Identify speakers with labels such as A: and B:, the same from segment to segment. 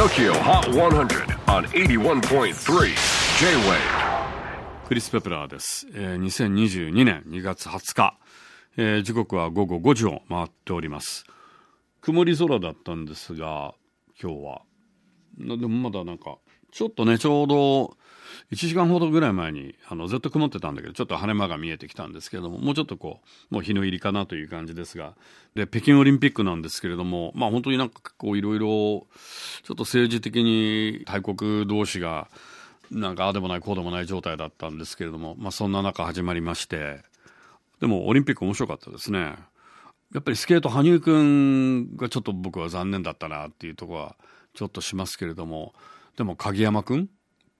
A: TOKYO HOT 100 on 81.3 J-WAVE.
B: クリス・ペプラーです、えー2022年2月20日、えー時刻は午後5時を回っております。曇り空だったんですが今日は。なでもまだなんかちょっとねちょうど1時間ほどぐらい前にあのずっと曇ってたんだけどちょっと晴れ間が見えてきたんですけれどももうちょっとこうもう日の入りかなという感じですがで北京オリンピックなんですけれどもまあ本当になんかこういろいろちょっと政治的に大国同士がなんかああでもないこうでもない状態だったんですけれども、まあ、そんな中始まりましてでもオリンピック面白かったですね。やっぱりスケート羽生君がちょっと僕は残念だったなっていうところはちょっとしますけれどもでも鍵山君？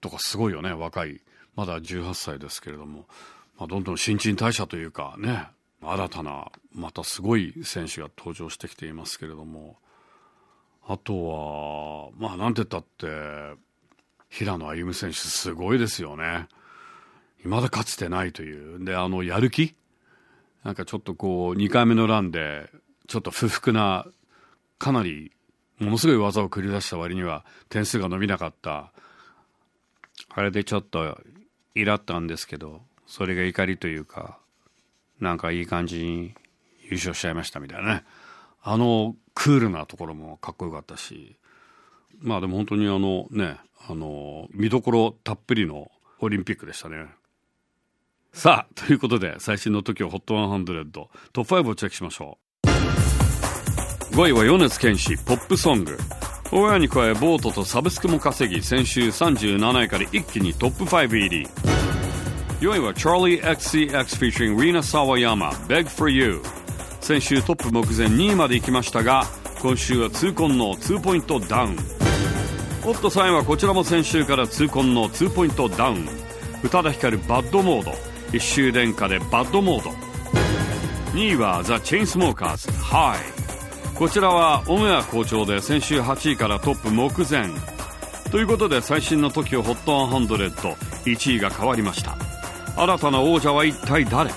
B: とかすごいよね若い。まだ18歳ですけれども、まあ、どんどん新陳代謝というかね。新たなまたすごい選手が登場してきていますけれども。あとはまあなんて言ったって平野歩夢選手すごいですよね。未だかつてないという。であのやる気？なんかちょっとこう2回目のランでちょっと不服なかなりものすごい技を繰り出した割には点数が伸びなかった。あれでちょっとイラったんですけどそれが怒りというかなんかいい感じに優勝しちゃいましたみたいなね。あのクールなところもかっこよかったし。まあでも本当にあのねあの見どころたっぷりのオリンピックでしたね。さあということで最新の TOKIOHOT100 トップ5をチェックしましょう。5位は米津玄師ポップソング。親に加えボートとサブスクも稼ぎ先週37位から一気にトップ5入り。4位は CharlieXCX featuring Rina Sawayama Beg for You 先週トップ目前2位まで行きましたが今週は痛恨の2ポイントダウン。おっと3位はこちらも先週から痛恨の2ポイントダウン。宇多田ヒカルバッドモード。一周殿下でバッドモード。2位はザ・チェインスモーカーズ Hi こちらはオンエア好調で先週8位からトップ目前。ということで最新の TOKIOHOT1001 位が変わりました。新たな王者は一体誰？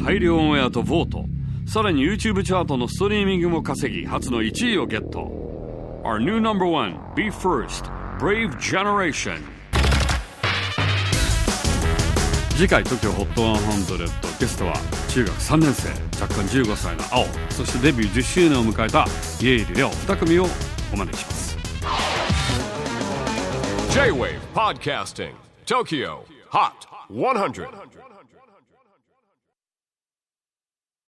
B: 大量オンエアとボート。さらに YouTube チャートのストリーミングも稼ぎ初の1位をゲット。Our new number one Be First Brave Generation 次回 TOKIOHOT100 ゲストは中学3年生若干15歳の青そしてデビュー10周年を迎えた家入レオ2組をお招きします。
A: J-WAVE PODCASTING TOKYO HOT 100